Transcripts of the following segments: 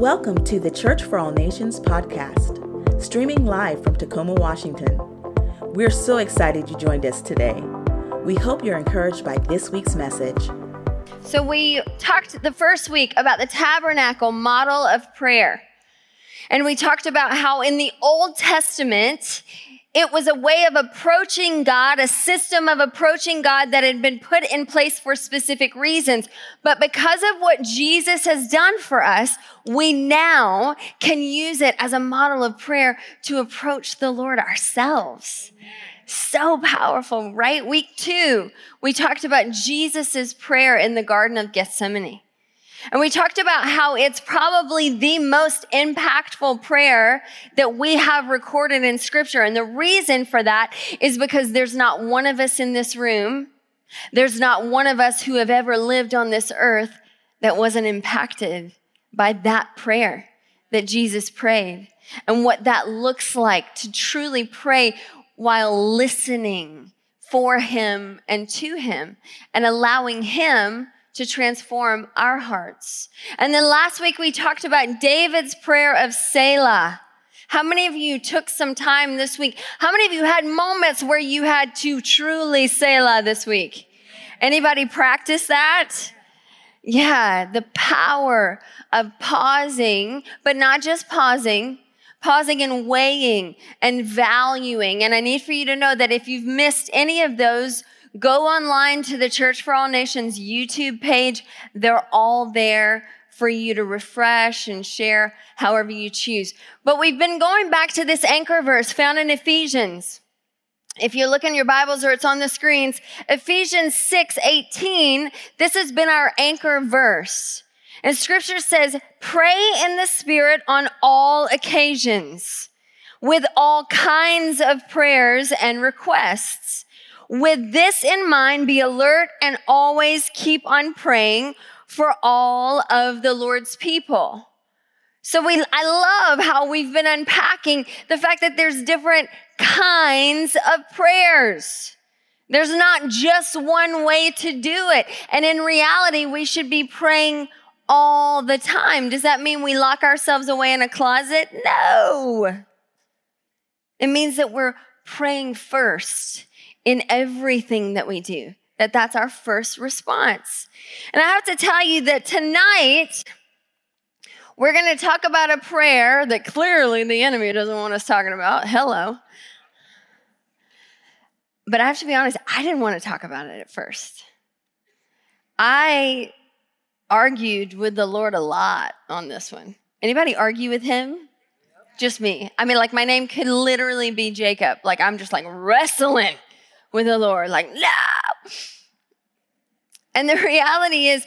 Welcome to the Church for All Nations podcast, streaming live from Tacoma, Washington. We're so excited you joined us today. We hope you're encouraged by this week's message. So, we talked the first week about the tabernacle model of prayer. And we talked about how in the Old Testament, it was a way of approaching God, a system of approaching God that had been put in place for specific reasons. But because of what Jesus has done for us, we now can use it as a model of prayer to approach the Lord ourselves. So powerful, right? Week two, we talked about Jesus' prayer in the Garden of Gethsemane. And we talked about how it's probably the most impactful prayer that we have recorded in scripture. And the reason for that is because there's not one of us in this room, there's not one of us who have ever lived on this earth that wasn't impacted by that prayer that Jesus prayed and what that looks like to truly pray while listening for him and to him and allowing him to transform our hearts. And then last week we talked about David's prayer of Selah. How many of you took some time this week? How many of you had moments where you had to truly Selah this week? Anybody practice that? Yeah, the power of pausing, but not just pausing, pausing and weighing and valuing. And I need for you to know that if you've missed any of those, Go online to the Church for All Nations YouTube page. They're all there for you to refresh and share however you choose. But we've been going back to this anchor verse found in Ephesians. If you look in your Bibles or it's on the screens, Ephesians 6 18, this has been our anchor verse. And scripture says, pray in the spirit on all occasions with all kinds of prayers and requests. With this in mind, be alert and always keep on praying for all of the Lord's people. So we, I love how we've been unpacking the fact that there's different kinds of prayers. There's not just one way to do it. And in reality, we should be praying all the time. Does that mean we lock ourselves away in a closet? No. It means that we're praying first in everything that we do. That that's our first response. And I have to tell you that tonight we're going to talk about a prayer that clearly the enemy doesn't want us talking about. Hello. But I have to be honest, I didn't want to talk about it at first. I argued with the Lord a lot on this one. Anybody argue with him? Just me. I mean, like my name could literally be Jacob. Like I'm just like wrestling with the Lord, like, no. And the reality is,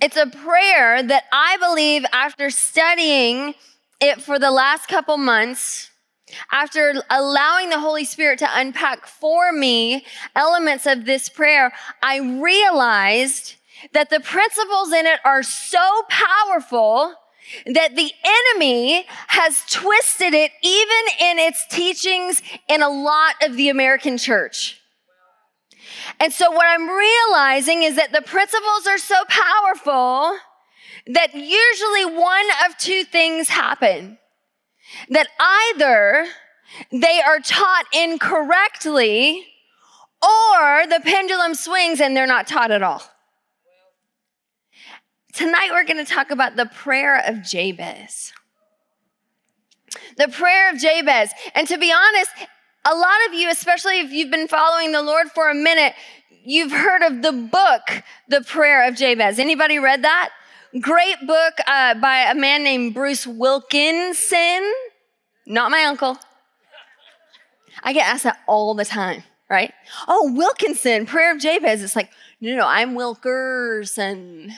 it's a prayer that I believe after studying it for the last couple months, after allowing the Holy Spirit to unpack for me elements of this prayer, I realized that the principles in it are so powerful that the enemy has twisted it even in its teachings in a lot of the American church. And so what I'm realizing is that the principles are so powerful that usually one of two things happen. That either they are taught incorrectly or the pendulum swings and they're not taught at all. Tonight we're going to talk about the prayer of Jabez. The prayer of Jabez. And to be honest, a lot of you, especially if you've been following the Lord for a minute, you've heard of the book, The Prayer of Jabez. Anybody read that? Great book uh, by a man named Bruce Wilkinson. Not my uncle. I get asked that all the time, right? Oh, Wilkinson, Prayer of Jabez. It's like, no, no, no I'm Wilkerson.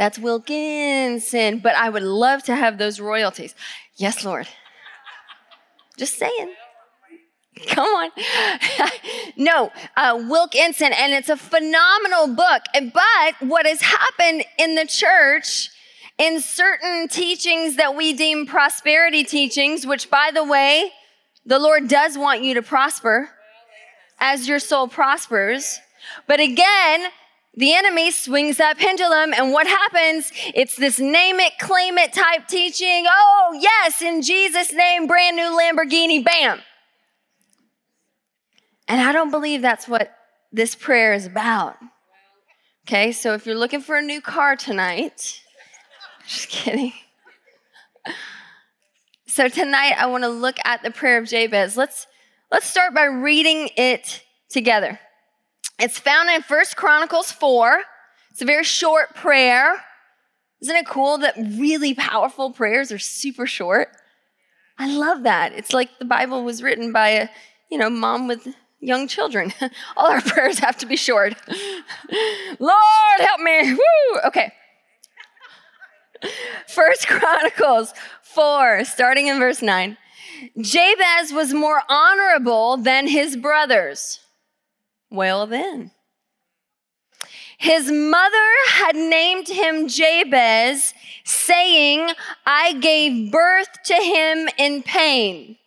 That's Wilkinson. But I would love to have those royalties. Yes, Lord. Just saying. Come on. no, uh, Wilkinson, and it's a phenomenal book. But what has happened in the church, in certain teachings that we deem prosperity teachings, which by the way, the Lord does want you to prosper as your soul prospers. But again, the enemy swings that pendulum, and what happens? It's this name it, claim it type teaching. Oh, yes, in Jesus' name, brand new Lamborghini, bam. And I don't believe that's what this prayer is about. Okay, so if you're looking for a new car tonight, just kidding. So tonight I want to look at the prayer of Jabez. Let's let's start by reading it together. It's found in First Chronicles 4. It's a very short prayer. Isn't it cool that really powerful prayers are super short? I love that. It's like the Bible was written by a, you know, mom with young children. All our prayers have to be short. Lord, help me. Woo! Okay. First Chronicles 4, starting in verse 9. Jabez was more honorable than his brothers. Well, then. His mother had named him Jabez, saying, I gave birth to him in pain.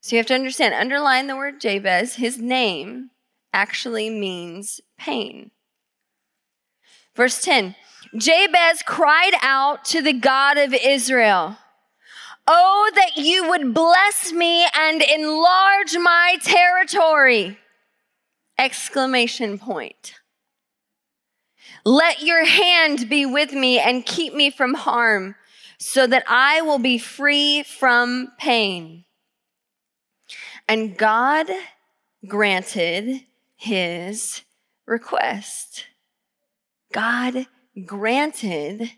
So you have to understand, underline the word Jabez, his name actually means pain. Verse 10 Jabez cried out to the God of Israel. Oh, that you would bless me and enlarge my territory. Exclamation point. Let your hand be with me and keep me from harm so that I will be free from pain. And God granted his request. God granted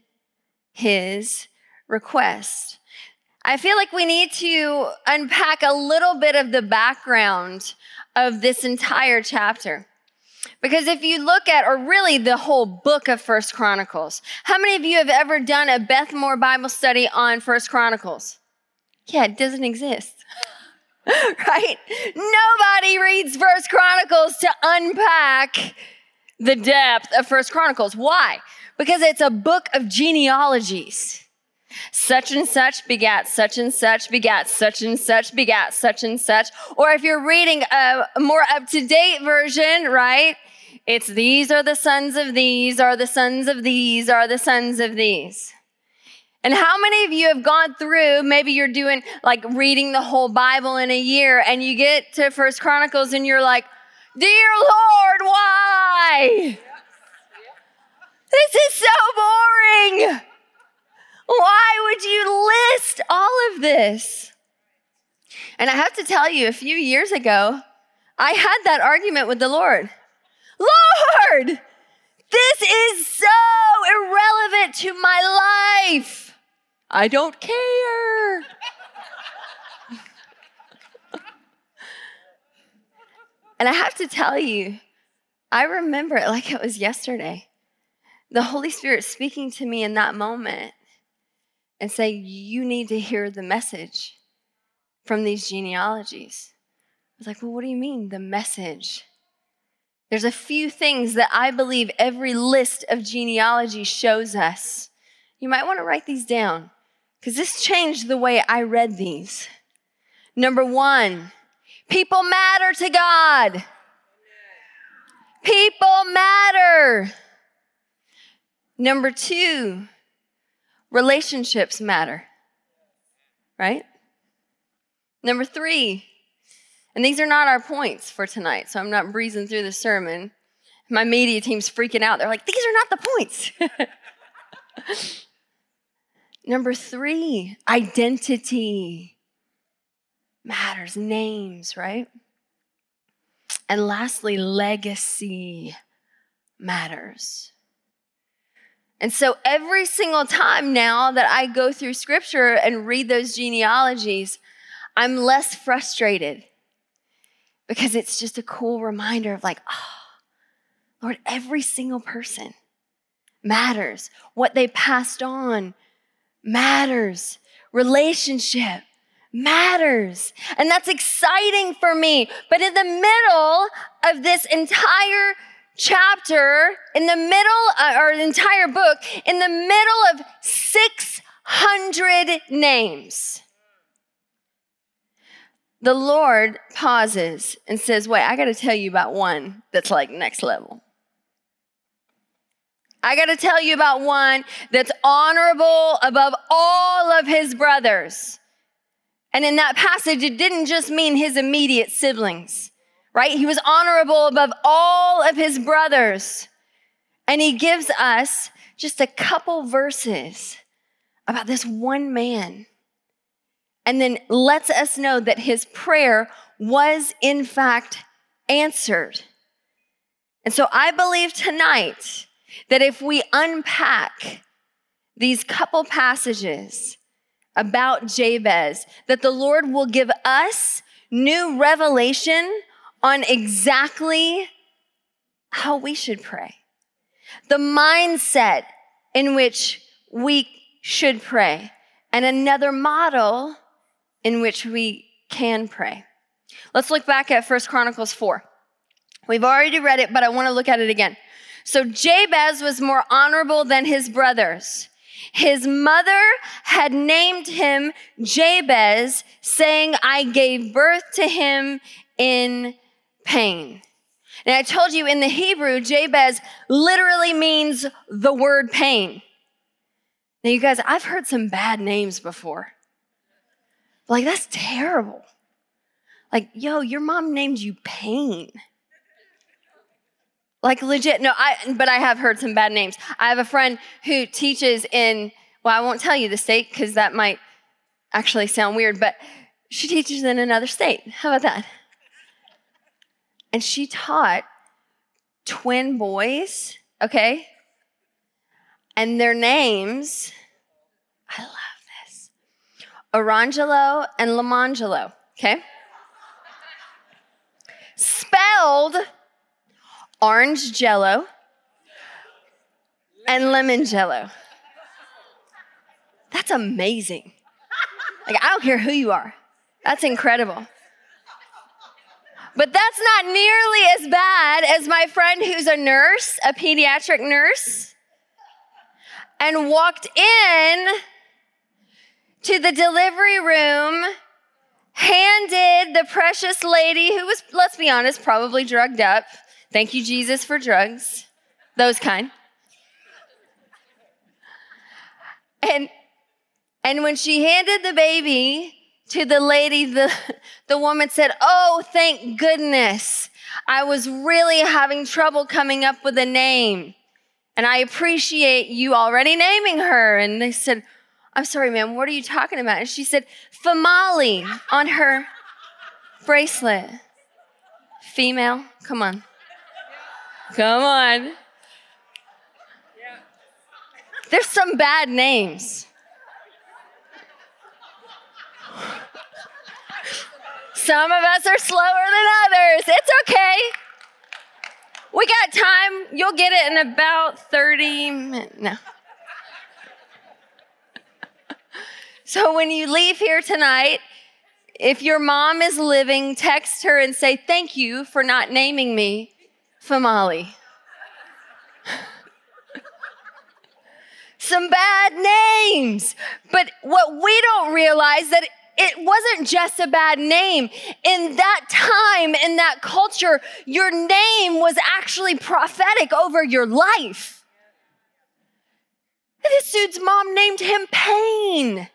his request. I feel like we need to unpack a little bit of the background of this entire chapter. Because if you look at, or really the whole book of First Chronicles, how many of you have ever done a Beth Moore Bible study on First Chronicles? Yeah, it doesn't exist. right? Nobody reads First Chronicles to unpack the depth of First Chronicles. Why? Because it's a book of genealogies. Such and such begat such and such begat such and such begat such and such. Or if you're reading a more up to date version, right? It's these are the sons of these, are the sons of these, are the sons of these. And how many of you have gone through, maybe you're doing like reading the whole Bible in a year and you get to First Chronicles and you're like, Dear Lord, why? This is so boring. Why would you list all of this? And I have to tell you, a few years ago, I had that argument with the Lord. Lord, this is so irrelevant to my life. I don't care. and I have to tell you, I remember it like it was yesterday. The Holy Spirit speaking to me in that moment and say, You need to hear the message from these genealogies. I was like, Well, what do you mean, the message? There's a few things that I believe every list of genealogy shows us. You might want to write these down because this changed the way I read these. Number one, people matter to God. People matter. Number two, relationships matter. Right? Number three, and these are not our points for tonight, so I'm not breezing through the sermon. My media team's freaking out. They're like, these are not the points. Number three, identity matters, names, right? And lastly, legacy matters. And so every single time now that I go through scripture and read those genealogies, I'm less frustrated because it's just a cool reminder of like, oh, Lord, every single person matters. What they passed on matters. Relationship matters. And that's exciting for me. But in the middle of this entire chapter, in the middle, uh, or entire book, in the middle of 600 names, the Lord pauses and says, Wait, I got to tell you about one that's like next level. I got to tell you about one that's honorable above all of his brothers. And in that passage, it didn't just mean his immediate siblings, right? He was honorable above all of his brothers. And he gives us just a couple verses about this one man. And then lets us know that his prayer was in fact answered. And so I believe tonight that if we unpack these couple passages about Jabez, that the Lord will give us new revelation on exactly how we should pray, the mindset in which we should pray, and another model in which we can pray. Let's look back at First Chronicles 4. We've already read it, but I want to look at it again. So Jabez was more honorable than his brothers. His mother had named him Jabez, saying, I gave birth to him in pain. And I told you in the Hebrew, Jabez literally means the word pain. Now, you guys, I've heard some bad names before. Like, that's terrible. Like, yo, your mom named you pain. Like legit, no, I, but I have heard some bad names. I have a friend who teaches in, well, I won't tell you the state because that might actually sound weird, but she teaches in another state. How about that? And she taught twin boys, okay? And their names, I love this Orangelo and Lamangelo, okay? Spelled orange jello, and lemon jello. That's amazing. Like, I don't care who you are, that's incredible. But that's not nearly as bad as my friend who's a nurse, a pediatric nurse, and walked in to the delivery room, handed the precious lady who was, let's be honest, probably drugged up, Thank you, Jesus, for drugs, those kind. And, and when she handed the baby to the lady, the, the woman said, Oh, thank goodness. I was really having trouble coming up with a name. And I appreciate you already naming her. And they said, I'm sorry, ma'am, what are you talking about? And she said, Famali on her bracelet. Female, come on. Come on. There's some bad names. Some of us are slower than others. It's okay. We got time. You'll get it in about 30 minutes. No. So when you leave here tonight, if your mom is living, text her and say, Thank you for not naming me Famali. Some bad names. But what we don't realize that it wasn't just a bad name. In that time, in that culture, your name was actually prophetic over your life. This dude's mom named him Pain.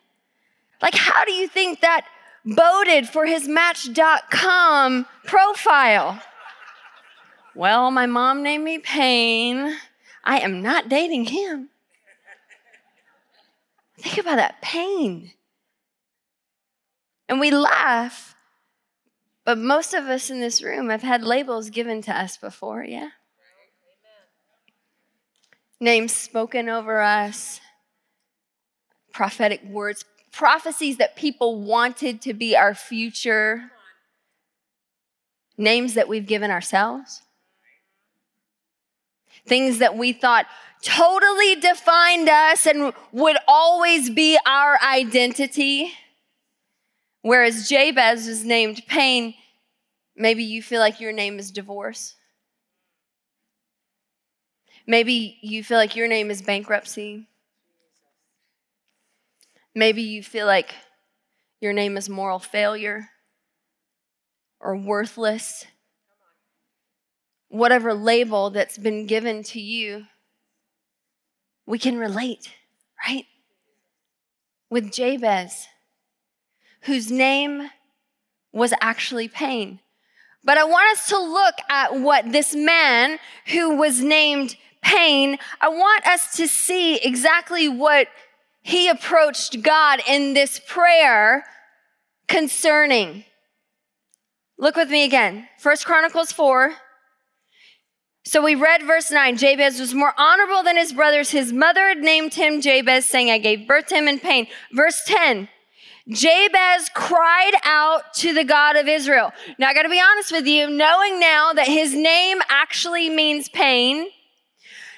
Like, how do you think that boded for his Match.com profile? Well, my mom named me Pain. I am not dating him. Think about that pain. And we laugh, but most of us in this room have had labels given to us before, yeah? Names spoken over us, prophetic words, prophecies that people wanted to be our future, names that we've given ourselves things that we thought totally defined us and would always be our identity. Whereas Jabez is named pain, maybe you feel like your name is divorce. Maybe you feel like your name is bankruptcy. Maybe you feel like your name is moral failure or worthless whatever label that's been given to you. we can relate, right? With Jabez, whose name was actually pain. But I want us to look at what this man who was named Pain, I want us to see exactly what he approached God in this prayer concerning. Look with me again. First Chronicles 4. So we read verse 9. Jabez was more honorable than his brothers. His mother named him Jabez, saying, I gave birth to him in pain. Verse 10. Jabez cried out to the God of Israel. Now, I gotta be honest with you, knowing now that his name actually means pain,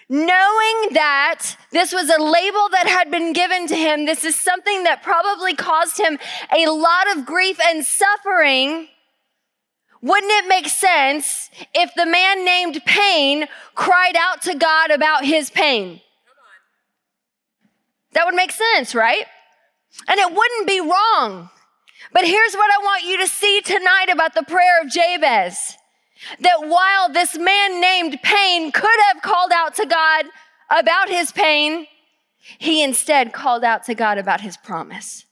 knowing that this was a label that had been given to him, this is something that probably caused him a lot of grief and suffering. Wouldn't it make sense if the man named Pain cried out to God about his pain? That would make sense, right? And it wouldn't be wrong. But here's what I want you to see tonight about the prayer of Jabez. That while this man named Pain could have called out to God about his pain, he instead called out to God about his promise.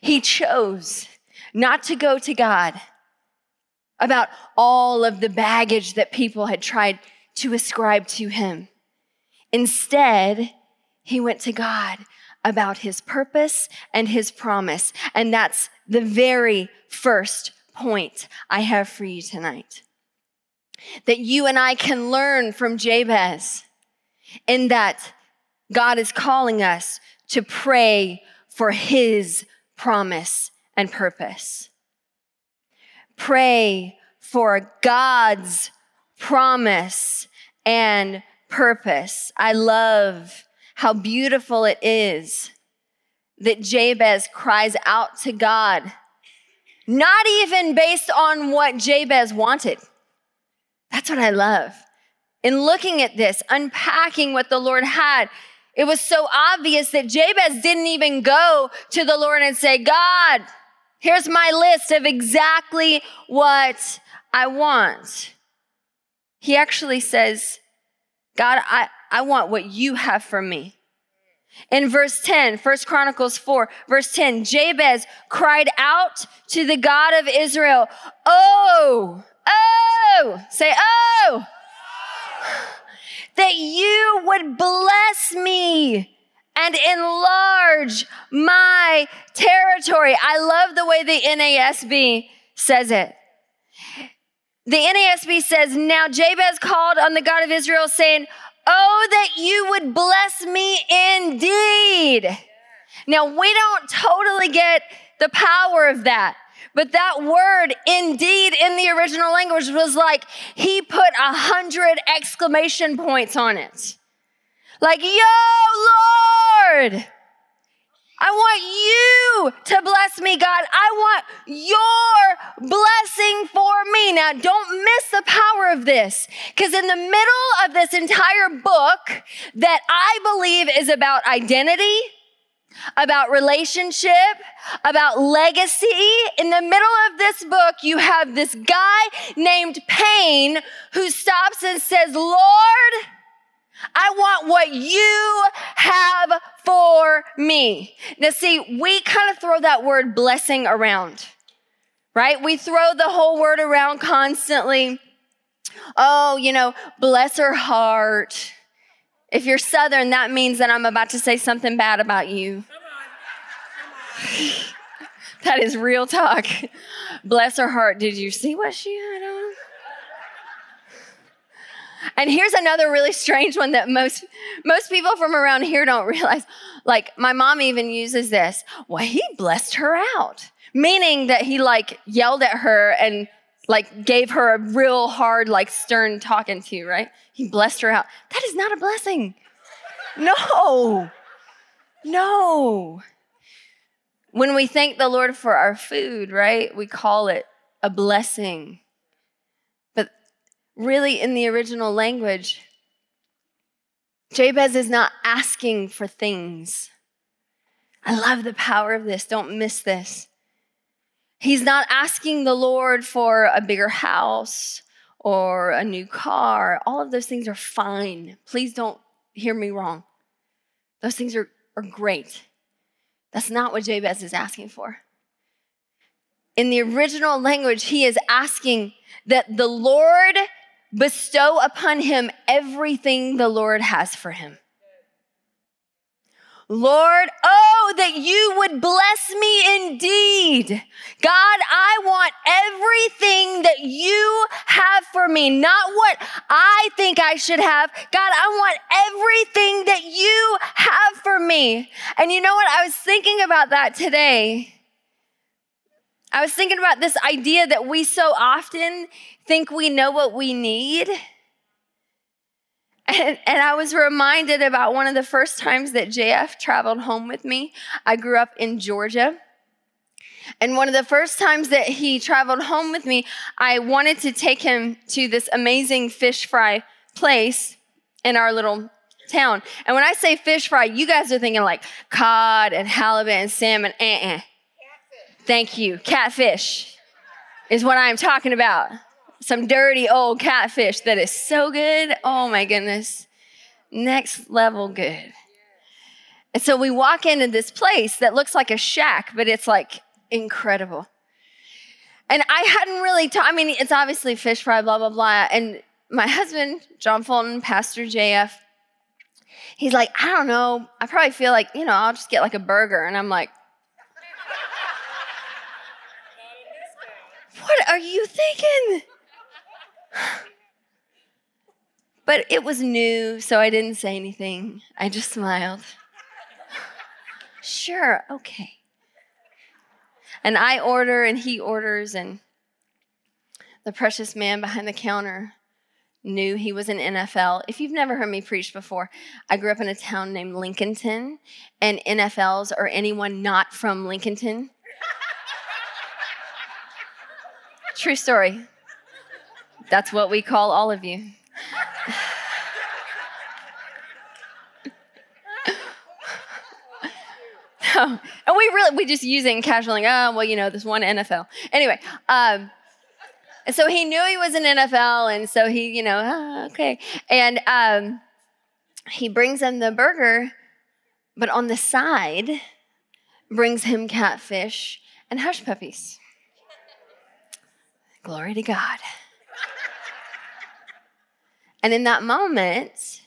He chose not to go to God about all of the baggage that people had tried to ascribe to him. Instead, he went to God about his purpose and his promise. And that's the very first point I have for you tonight. That you and I can learn from Jabez in that God is calling us to pray for his promise and purpose. Pray for God's promise and purpose. I love how beautiful it is that Jabez cries out to God, not even based on what Jabez wanted. That's what I love. In looking at this, unpacking what the Lord had, it was so obvious that Jabez didn't even go to the Lord and say, God, here's my list of exactly what I want. He actually says, God, I, I want what you have for me. In verse 10, 1 Chronicles 4, verse 10, Jabez cried out to the God of Israel, Oh, oh, say, oh, that you would bless me and enlarge my territory. I love the way the NASB says it. The NASB says, Now Jabez called on the God of Israel, saying, Oh, that you would bless me indeed. Now, we don't totally get the power of that. But that word indeed in the original language was like he put a hundred exclamation points on it. Like, yo, Lord, I want you to bless me, God. I want your blessing for me. Now, don't miss the power of this because in the middle of this entire book that I believe is about identity, about relationship, about legacy. In the middle of this book, you have this guy named Pain who stops and says, Lord, I want what you have for me. Now, see, we kind of throw that word blessing around, right? We throw the whole word around constantly. Oh, you know, bless her heart. If you're Southern, that means that I'm about to say something bad about you. that is real talk. Bless her heart. Did you see what she had on? And here's another really strange one that most most people from around here don't realize. Like my mom even uses this. Well, he blessed her out, meaning that he like yelled at her and like gave her a real hard, like stern talking to, right? He blessed her out. That is not a blessing. No. No. When we thank the Lord for our food, right? We call it a blessing really in the original language, Jabez is not asking for things. I love the power of this. Don't miss this. He's not asking the Lord for a bigger house or a new car. All of those things are fine. Please don't hear me wrong. Those things are, are great. That's not what Jabez is asking for. In the original language, he is asking that the Lord bestow upon him everything the Lord has for him. Lord, oh, that you would bless me indeed. God, I want everything that you have for me, not what I think I should have. God, I want everything that you have for me. And you know what? I was thinking about that today. I was thinking about this idea that we so often think we know what we need and, and, I was reminded about one of the first times that JF traveled home with me. I grew up in Georgia. And one of the first times that he traveled home with me, I wanted to take him to this amazing fish fry place in our little town. And when I say fish fry, you guys are thinking like cod and halibut and salmon. Uh-uh. Thank you. Catfish is what I'm talking about some dirty old catfish that is so good. Oh my goodness. Next level good. And so we walk into this place that looks like a shack, but it's like incredible. And I hadn't really, ta- I mean, it's obviously fish fry, blah, blah, blah. And my husband, John Fulton, Pastor JF, he's like, I don't know. I probably feel like, you know, I'll just get like a burger. And I'm like, are you thinking? But it was new, so I didn't say anything. I just smiled. sure, okay. And I order, and he orders, and the precious man behind the counter knew he was an NFL. If you've never heard me preach before, I grew up in a town named Lincolnton, and NFLs are anyone not from Lincolnton. True story. That's what we call all of you. and we really we just it in casual, like, oh well, you know, this one NFL. Anyway, um, so he knew he was an NFL, and so he, you know, oh, okay, and um, he brings him the burger, but on the side brings him catfish and hush puppies. Glory to God. And in that moment,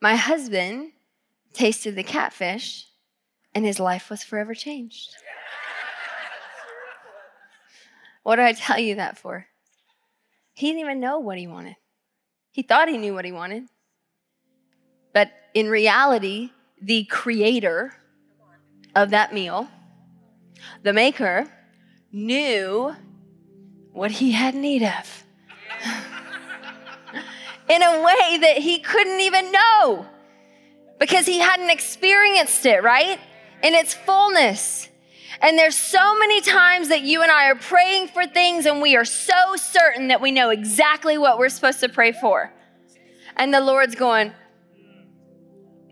my husband tasted the catfish and his life was forever changed. What do I tell you that for? He didn't even know what he wanted. He thought he knew what he wanted. But in reality, the creator of that meal, the maker, knew what he had need of in a way that he couldn't even know because he hadn't experienced it, right? In its fullness. And there's so many times that you and I are praying for things and we are so certain that we know exactly what we're supposed to pray for. And the Lord's going,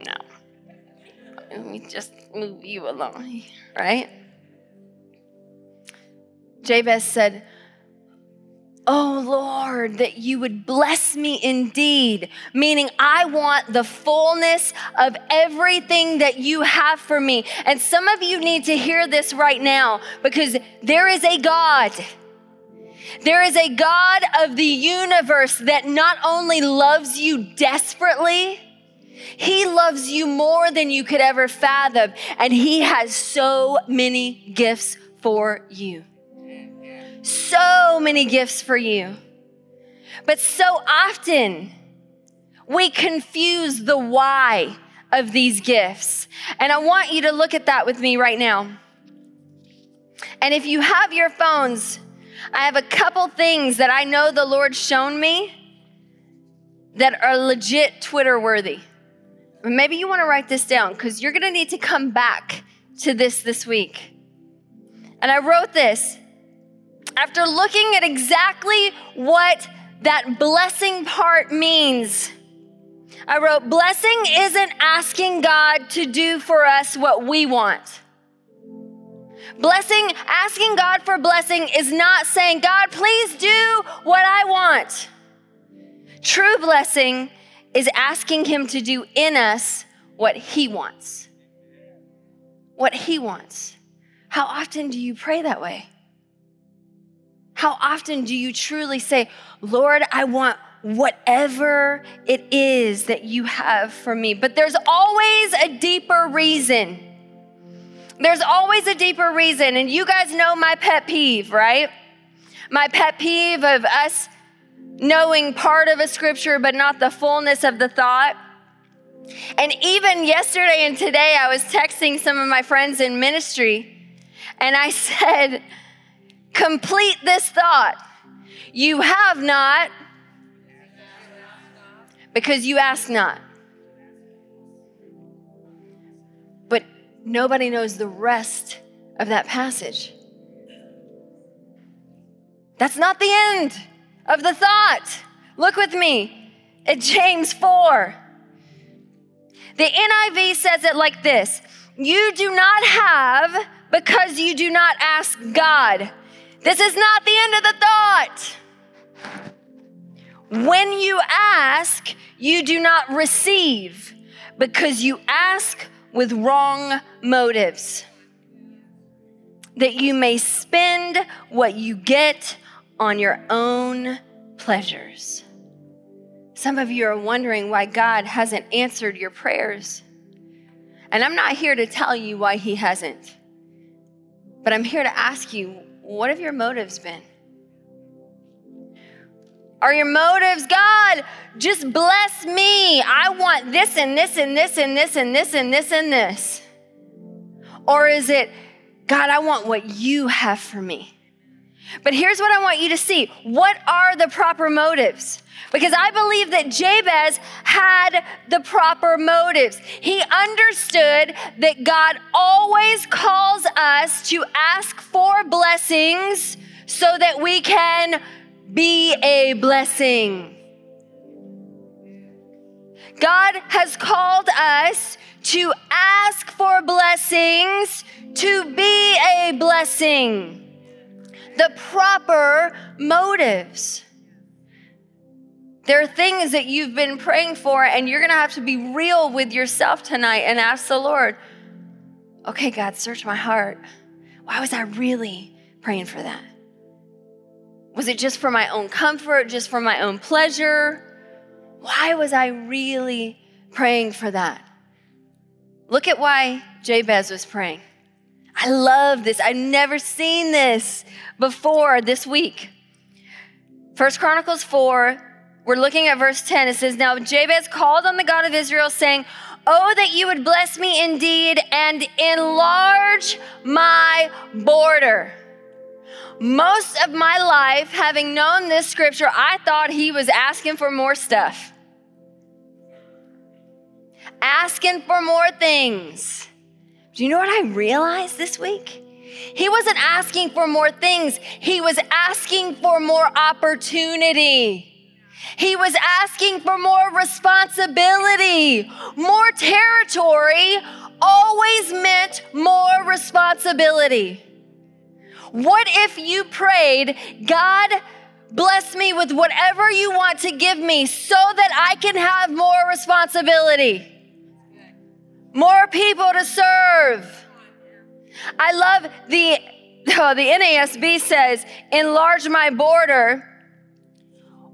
no, let me just move you along, right? Jabez said, Oh Lord, that you would bless me indeed, meaning I want the fullness of everything that you have for me. And some of you need to hear this right now because there is a God. There is a God of the universe that not only loves you desperately, he loves you more than you could ever fathom, and He has so many gifts for you so many gifts for you. But so often we confuse the why of these gifts. And I want you to look at that with me right now. And if you have your phones, I have a couple things that I know the Lord's shown me that are legit Twitter worthy. Maybe you want to write this down because you're going to need to come back to this this week. And I wrote this after looking at exactly what that blessing part means, I wrote, Blessing isn't asking God to do for us what we want. Blessing, asking God for blessing is not saying, God, please do what I want. True blessing is asking Him to do in us what He wants. What He wants. How often do you pray that way? How often do you truly say, Lord, I want whatever it is that you have for me? But there's always a deeper reason. There's always a deeper reason. And you guys know my pet peeve, right? My pet peeve of us knowing part of a scripture but not the fullness of the thought. And even yesterday and today, I was texting some of my friends in ministry, and I said, Complete this thought. You have not because you ask not. But nobody knows the rest of that passage. That's not the end of the thought. Look with me at James 4. The NIV says it like this You do not have because you do not ask God. This is not the end of the thought. When you ask, you do not receive because you ask with wrong motives, that you may spend what you get on your own pleasures. Some of you are wondering why God hasn't answered your prayers. And I'm not here to tell you why He hasn't, but I'm here to ask you what have your motives been? Are your motives, God, just bless me? I want this and this and this and this and this and this and this. Or is it, God, I want what you have for me? But here's what I want you to see. What are the proper motives? Because I believe that Jabez had the proper motives. He understood that God always calls us to ask for blessings so that we can be a blessing. God has called us to ask for blessings, to be a blessing the proper motives. There are things that you've been praying for, and you're gonna have to be real with yourself tonight and ask the Lord, okay, God, search my heart. Why was I really praying for that? Was it just for my own comfort, just for my own pleasure? Why was I really praying for that? Look at why Jabez was praying. I love this. I've never seen this before this week. First Chronicles 4, we're looking at verse 10. It says, Now Jabez called on the God of Israel, saying, Oh, that you would bless me indeed and enlarge my border. Most of my life, having known this scripture, I thought he was asking for more stuff, asking for more things. Do you know what I realized this week? He wasn't asking for more things, he was asking for more opportunity. He was asking for more responsibility. More territory always meant more responsibility. What if you prayed, God, bless me with whatever you want to give me so that I can have more responsibility? More people to serve. I love the, oh, the NASB says, enlarge my border,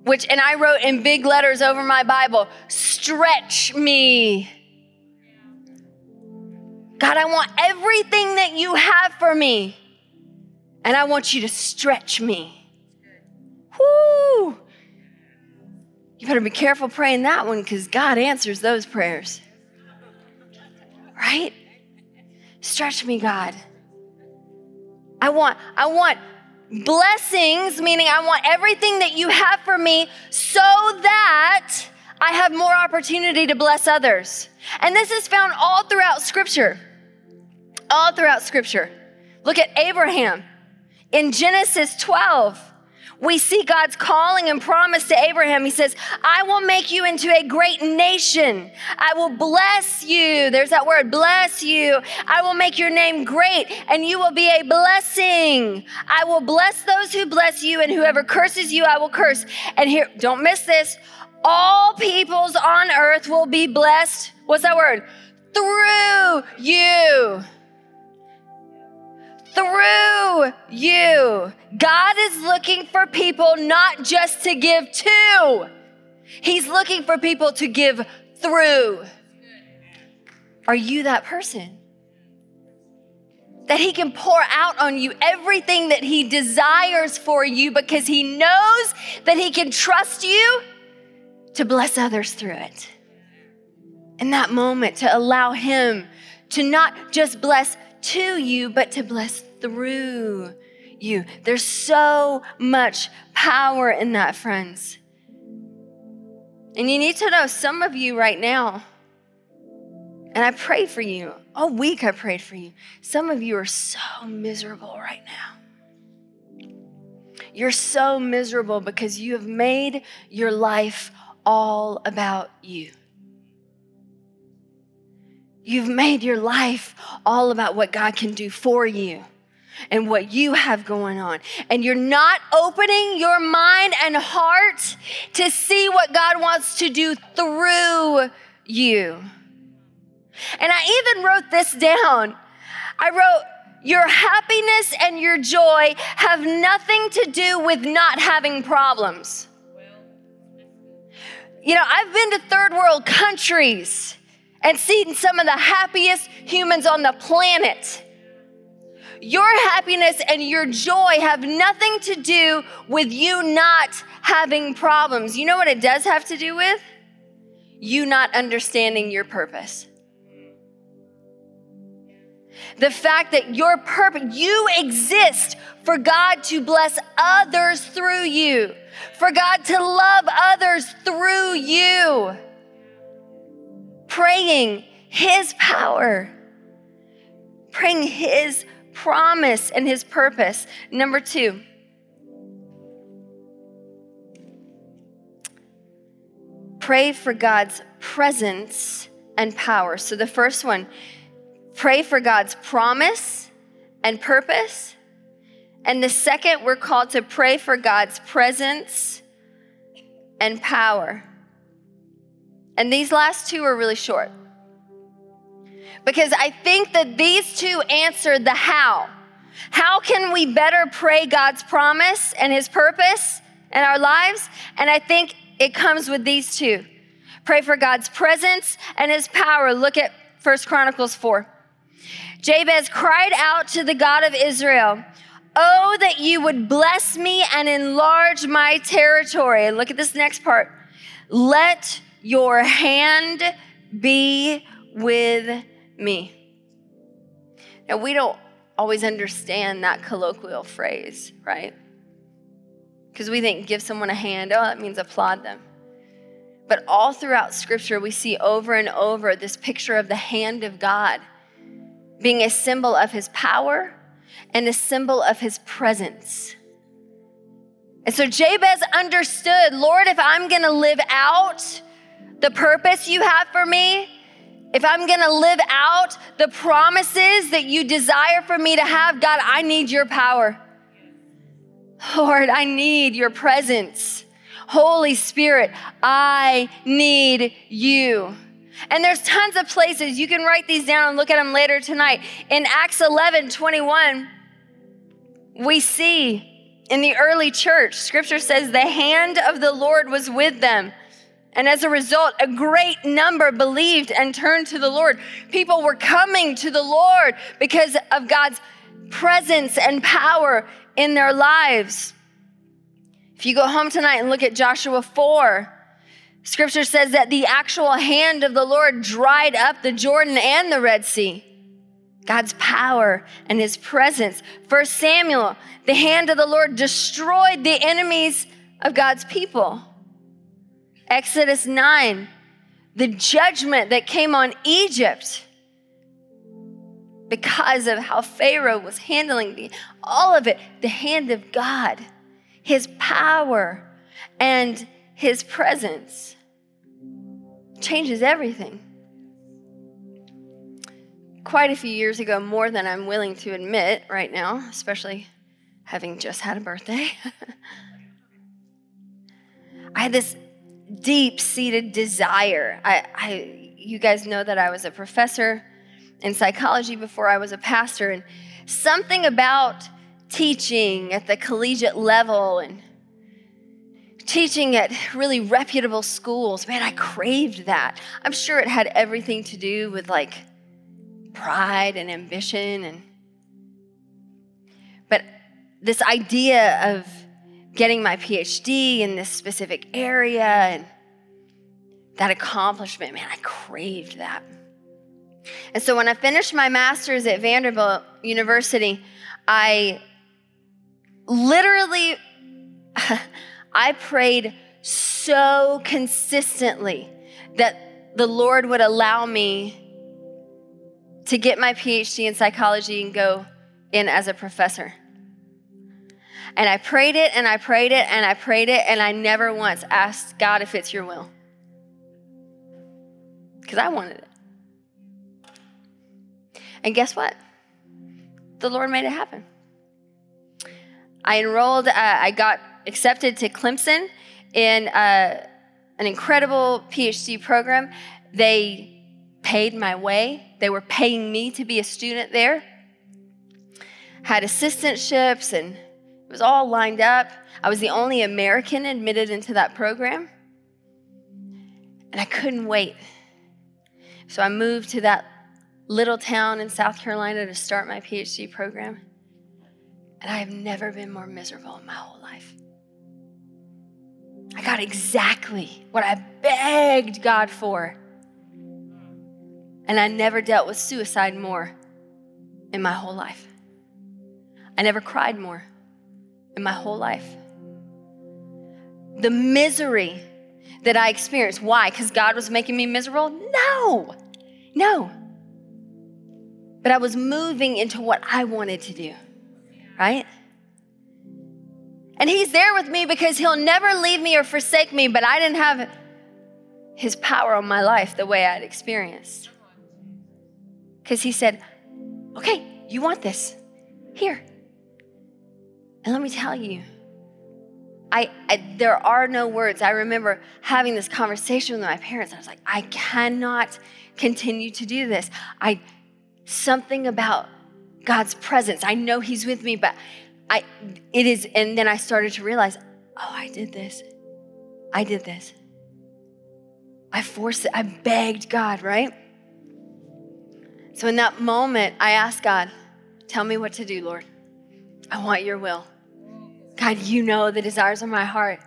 which, and I wrote in big letters over my Bible, stretch me. God, I want everything that you have for me, and I want you to stretch me. Whoo! You better be careful praying that one because God answers those prayers right? Stretch me, God. I want, I want blessings, meaning I want everything that you have for me so that I have more opportunity to bless others. And this is found all throughout Scripture. All throughout Scripture. Look at Abraham in Genesis 12 we see God's calling and promise to Abraham. He says, I will make you into a great nation. I will bless you. There's that word, bless you. I will make your name great and you will be a blessing. I will bless those who bless you and whoever curses you, I will curse. And here, don't miss this. All peoples on earth will be blessed. What's that word? Through you. Through you. God is looking for people not just to give to, He's looking for people to give through. Are you that person? That he can pour out on you everything that he desires for you because he knows that he can trust you to bless others through it. In that moment, to allow him to not just bless to you, but to bless through you. There's so much power in that, friends. And you need to know some of you right now, and I pray for you. All week I prayed for you. Some of you are so miserable right now. You're so miserable because you have made your life all about you. You've made your life all about what God can do for you and what you have going on. And you're not opening your mind and heart to see what God wants to do through you. And I even wrote this down. I wrote, Your happiness and your joy have nothing to do with not having problems. You know, I've been to third world countries and seen some of the happiest humans on the planet. Your happiness and your joy have nothing to do with you not having problems. You know what it does have to do with? You not understanding your purpose. The fact that your purpose, you exist for God to bless others through you, for God to love others through you. Praying His power, praying His promise and His purpose. Number two, pray for God's presence and power. So the first one, pray for God's promise and purpose. And the second, we're called to pray for God's presence and power. And these last two are really short. Because I think that these two answer the how. How can we better pray God's promise and his purpose in our lives? And I think it comes with these two. Pray for God's presence and his power. Look at First Chronicles 4. Jabez cried out to the God of Israel, Oh, that you would bless me and enlarge my territory. Look at this next part. Let your hand be with me. Now, we don't always understand that colloquial phrase, right? Because we think give someone a hand, oh, that means applaud them. But all throughout Scripture, we see over and over this picture of the hand of God being a symbol of his power and a symbol of his presence. And so Jabez understood Lord, if I'm gonna live out the purpose you have for me, if I'm gonna live out the promises that you desire for me to have, God, I need your power. Lord, I need your presence. Holy Spirit, I need you. And there's tons of places. You can write these down and look at them later tonight. In Acts 11 21, we see in the early church, scripture says the hand of the Lord was with them. And as a result, a great number believed and turned to the Lord. People were coming to the Lord because of God's presence and power in their lives. If you go home tonight and look at Joshua 4, scripture says that the actual hand of the Lord dried up the Jordan and the Red Sea. God's power and his presence. First Samuel, the hand of the Lord destroyed the enemies of God's people. Exodus 9, the judgment that came on Egypt because of how Pharaoh was handling the, all of it, the hand of God, his power, and his presence changes everything. Quite a few years ago, more than I'm willing to admit right now, especially having just had a birthday, I had this deep seated desire. I, I, you guys know that I was a professor in psychology before I was a pastor, and something about teaching at the collegiate level and teaching at really reputable schools, man, I craved that. I'm sure it had everything to do with like pride and ambition and but this idea of getting my PhD in this specific area and that accomplishment, man, I craved that. And so when I finished my master's at Vanderbilt University, I literally I prayed so consistently that the Lord would allow me to get my PhD in psychology and go in as a professor. And I prayed it and I prayed it and I prayed it, and I never once asked God if it's your will. Because I wanted it. And guess what? The Lord made it happen. I enrolled, uh, I got accepted to Clemson in uh, an incredible PhD program. They paid my way, they were paying me to be a student there. Had assistantships, and was all lined up. I was the only American admitted into that program. And I couldn't wait. So I moved to that little town in South Carolina to start my PhD program. And I have never been more miserable in my whole life. I got exactly what I begged God for. And I never dealt with suicide more in my whole life. I never cried more in my whole life. The misery that I experienced, why? Because God was making me miserable? No, no. But I was moving into what I wanted to do, right? And He's there with me because He'll never leave me or forsake me, but I didn't have His power on my life the way I'd experienced. Because He said, Okay, you want this? Here. And let me tell you, I, I, there are no words. I remember having this conversation with my parents. I was like, I cannot continue to do this. I something about God's presence. I know He's with me, but I it is, and then I started to realize, oh, I did this. I did this. I forced it, I begged God, right? So in that moment, I asked God, tell me what to do, Lord. I want your will. God, you know the desires of my heart.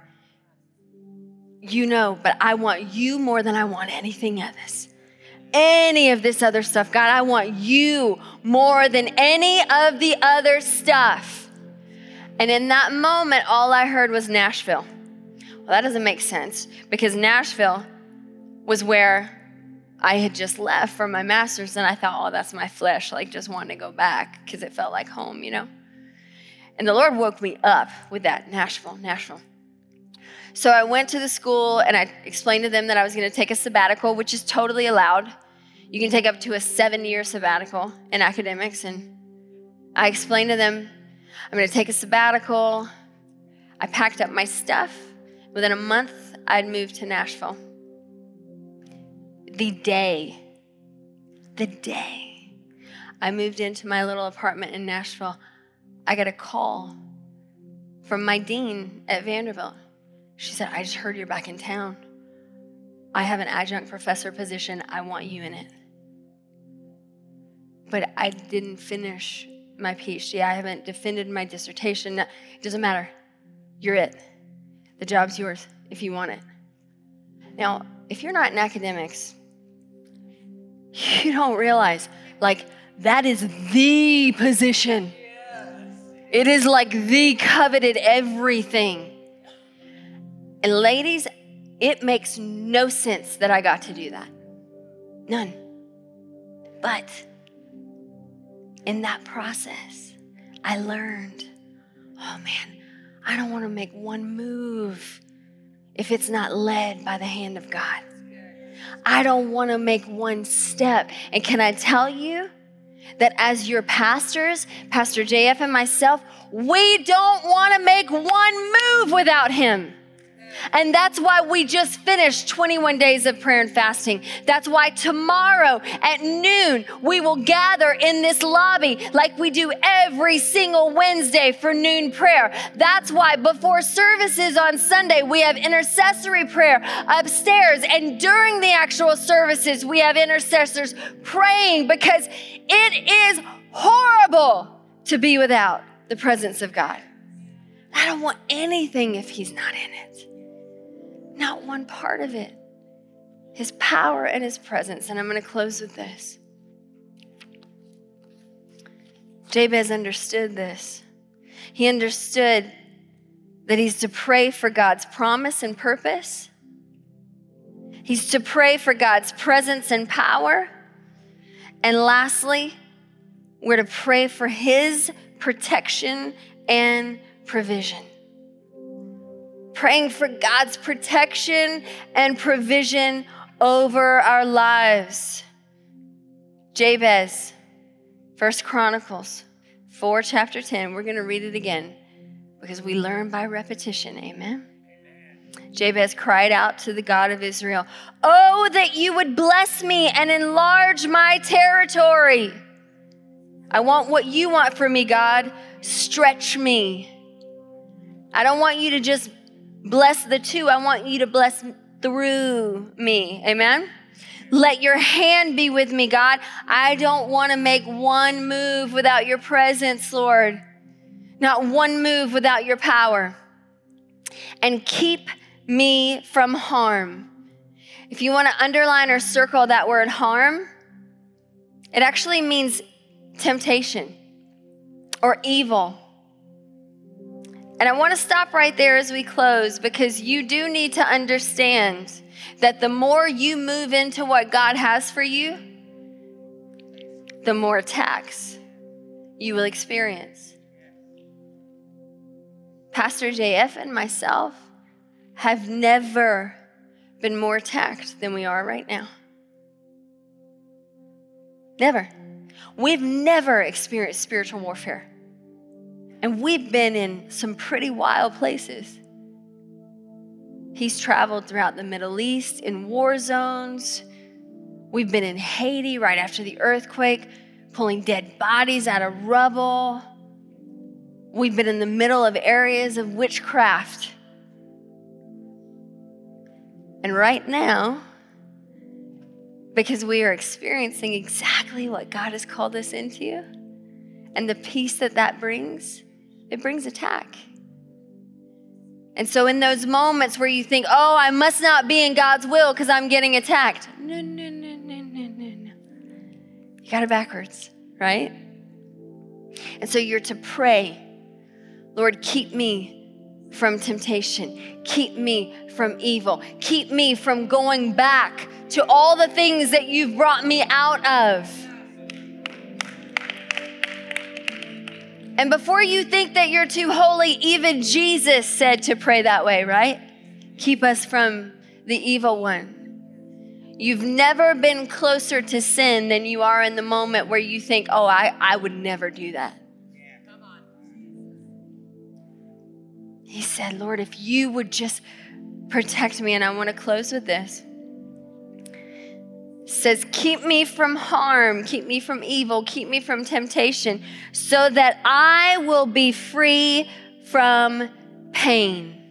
You know, but I want you more than I want anything else. Any of this other stuff. God, I want you more than any of the other stuff. And in that moment, all I heard was Nashville. Well, that doesn't make sense because Nashville was where I had just left from my master's, and I thought, oh, that's my flesh, like just wanting to go back because it felt like home, you know? And the Lord woke me up with that Nashville, Nashville. So I went to the school and I explained to them that I was going to take a sabbatical, which is totally allowed. You can take up to a seven year sabbatical in academics. And I explained to them, I'm going to take a sabbatical. I packed up my stuff. Within a month, I'd moved to Nashville. The day, the day I moved into my little apartment in Nashville, I got a call from my dean at Vanderbilt. She said, I just heard you're back in town. I have an adjunct professor position. I want you in it. But I didn't finish my PhD. I haven't defended my dissertation. It doesn't matter. You're it. The job's yours if you want it. Now, if you're not in academics, you don't realize, like, that is the position it is like the coveted everything. And ladies, it makes no sense that I got to do that. None. But in that process, I learned oh man, I don't want to make one move if it's not led by the hand of God. I don't want to make one step. And can I tell you, that as your pastors, Pastor JF and myself, we don't want to make one move without him. And that's why we just finished 21 days of prayer and fasting. That's why tomorrow at noon, we will gather in this lobby like we do every single Wednesday for noon prayer. That's why before services on Sunday, we have intercessory prayer upstairs. And during the actual services, we have intercessors praying because it is horrible to be without the presence of God. I don't want anything if He's not in it. Not one part of it. His power and His presence. And I'm going to close with this. Jabez understood this. He understood that he's to pray for God's promise and purpose. He's to pray for God's presence and power. And lastly, we're to pray for his protection and provision. Praying for God's protection and provision over our lives. Jabez, First Chronicles 4, chapter 10. We're going to read it again because we learn by repetition. Amen. Jabez cried out to the God of Israel, Oh, that you would bless me and enlarge my territory. I want what you want for me, God. Stretch me. I don't want you to just bless the two, I want you to bless through me. Amen? Let your hand be with me, God. I don't want to make one move without your presence, Lord. Not one move without your power. And keep me from harm. If you want to underline or circle that word harm, it actually means temptation or evil. And I want to stop right there as we close because you do need to understand that the more you move into what God has for you, the more attacks you will experience. Pastor JF and myself have never been more attacked than we are right now. Never. We've never experienced spiritual warfare. And we've been in some pretty wild places. He's traveled throughout the Middle East in war zones. We've been in Haiti right after the earthquake, pulling dead bodies out of rubble. We've been in the middle of areas of witchcraft. And right now, because we are experiencing exactly what God has called us into and the peace that that brings, it brings attack. And so, in those moments where you think, oh, I must not be in God's will because I'm getting attacked, no, no, no, no, no, no. You got it backwards, right? And so, you're to pray, Lord, keep me from temptation, keep me from evil, keep me from going back to all the things that you've brought me out of. And before you think that you're too holy, even Jesus said to pray that way, right? Keep us from the evil one. You've never been closer to sin than you are in the moment where you think, oh, I, I would never do that. He said, Lord, if you would just protect me, and I want to close with this says, Keep me from harm, keep me from evil, keep me from temptation, so that I will be free from pain.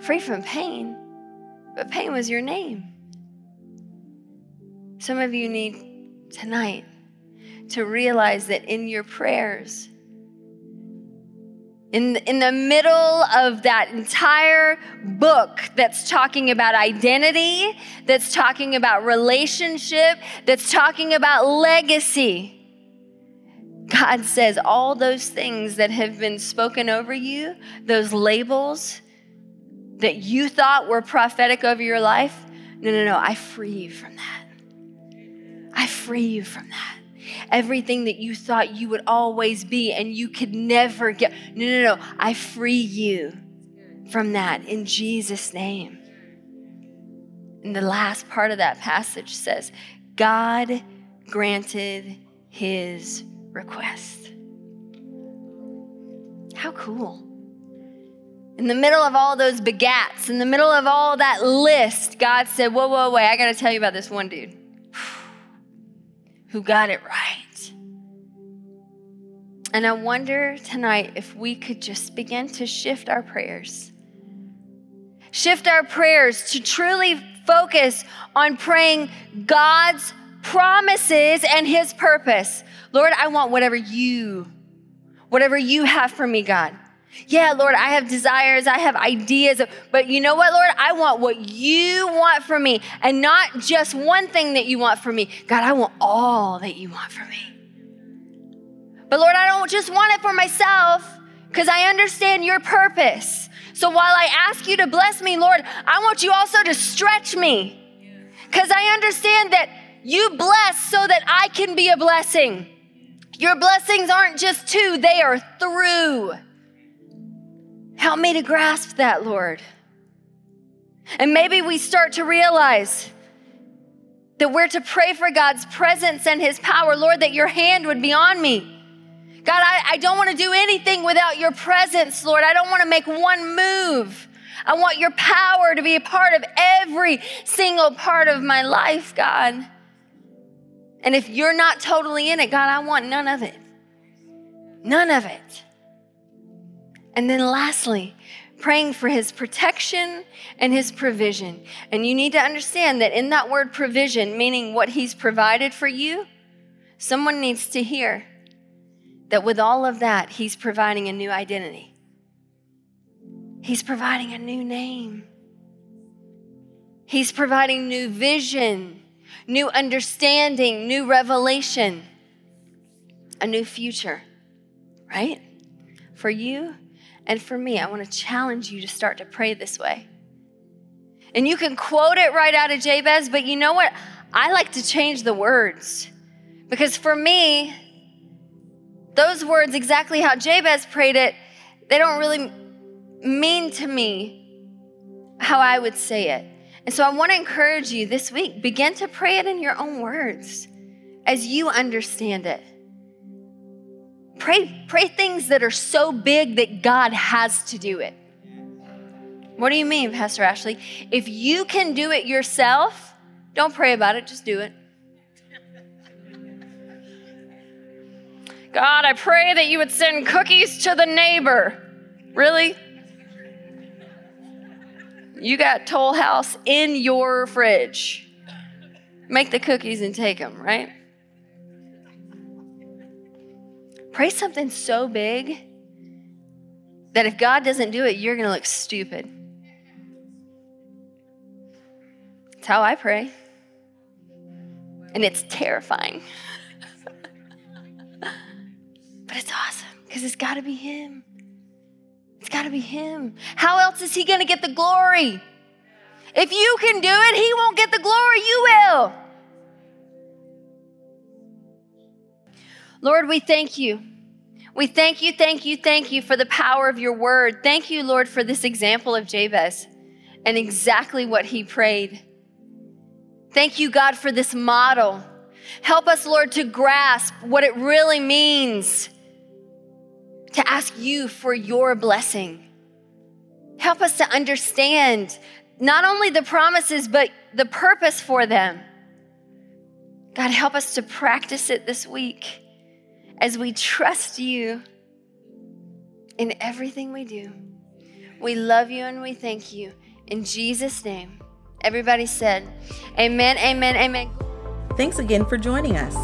Free from pain? But pain was your name. Some of you need tonight to realize that in your prayers, in, in the middle of that entire book that's talking about identity, that's talking about relationship, that's talking about legacy, God says all those things that have been spoken over you, those labels that you thought were prophetic over your life, no, no, no, I free you from that. I free you from that everything that you thought you would always be and you could never get. No, no, no. I free you from that in Jesus' name. And the last part of that passage says, God granted his request. How cool. In the middle of all those begats, in the middle of all that list, God said, Whoa, whoa, wait, I got to tell you about this one dude who got it right. And I wonder tonight if we could just begin to shift our prayers. Shift our prayers to truly focus on praying God's promises and his purpose. Lord, I want whatever you whatever you have for me, God. Yeah, Lord, I have desires, I have ideas, but you know what, Lord? I want what you want for me and not just one thing that you want for me. God, I want all that you want for me. But Lord, I don't just want it for myself because I understand your purpose. So while I ask you to bless me, Lord, I want you also to stretch me because I understand that you bless so that I can be a blessing. Your blessings aren't just to, they are through. Help me to grasp that, Lord. And maybe we start to realize that we're to pray for God's presence and His power. Lord, that your hand would be on me. God, I, I don't want to do anything without your presence, Lord. I don't want to make one move. I want your power to be a part of every single part of my life, God. And if you're not totally in it, God, I want none of it. None of it. And then lastly, praying for his protection and his provision. And you need to understand that in that word provision, meaning what he's provided for you, someone needs to hear that with all of that, he's providing a new identity. He's providing a new name. He's providing new vision, new understanding, new revelation, a new future, right? For you and for me, I want to challenge you to start to pray this way. And you can quote it right out of Jabez, but you know what? I like to change the words because for me, those words, exactly how Jabez prayed it, they don't really mean to me how I would say it. And so I want to encourage you this week begin to pray it in your own words as you understand it. Pray, pray things that are so big that God has to do it. What do you mean, Pastor Ashley? If you can do it yourself, don't pray about it, just do it. God, I pray that you would send cookies to the neighbor. Really? You got Toll House in your fridge. Make the cookies and take them, right? Pray something so big that if God doesn't do it, you're going to look stupid. That's how I pray. And it's terrifying. but it's awesome because it's got to be Him. It's got to be Him. How else is He going to get the glory? If you can do it, He won't get the glory, you will. Lord, we thank you. We thank you, thank you, thank you for the power of your word. Thank you, Lord, for this example of Jabez and exactly what he prayed. Thank you, God, for this model. Help us, Lord, to grasp what it really means to ask you for your blessing. Help us to understand not only the promises, but the purpose for them. God, help us to practice it this week as we trust you in everything we do. We love you and we thank you. In Jesus' name. Everybody said, Amen, amen, amen. Thanks again for joining us.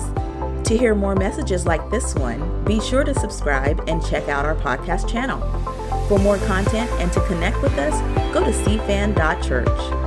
To hear more messages like this one, be sure to subscribe and check out our podcast channel. For more content and to connect with us, go to cfan.church.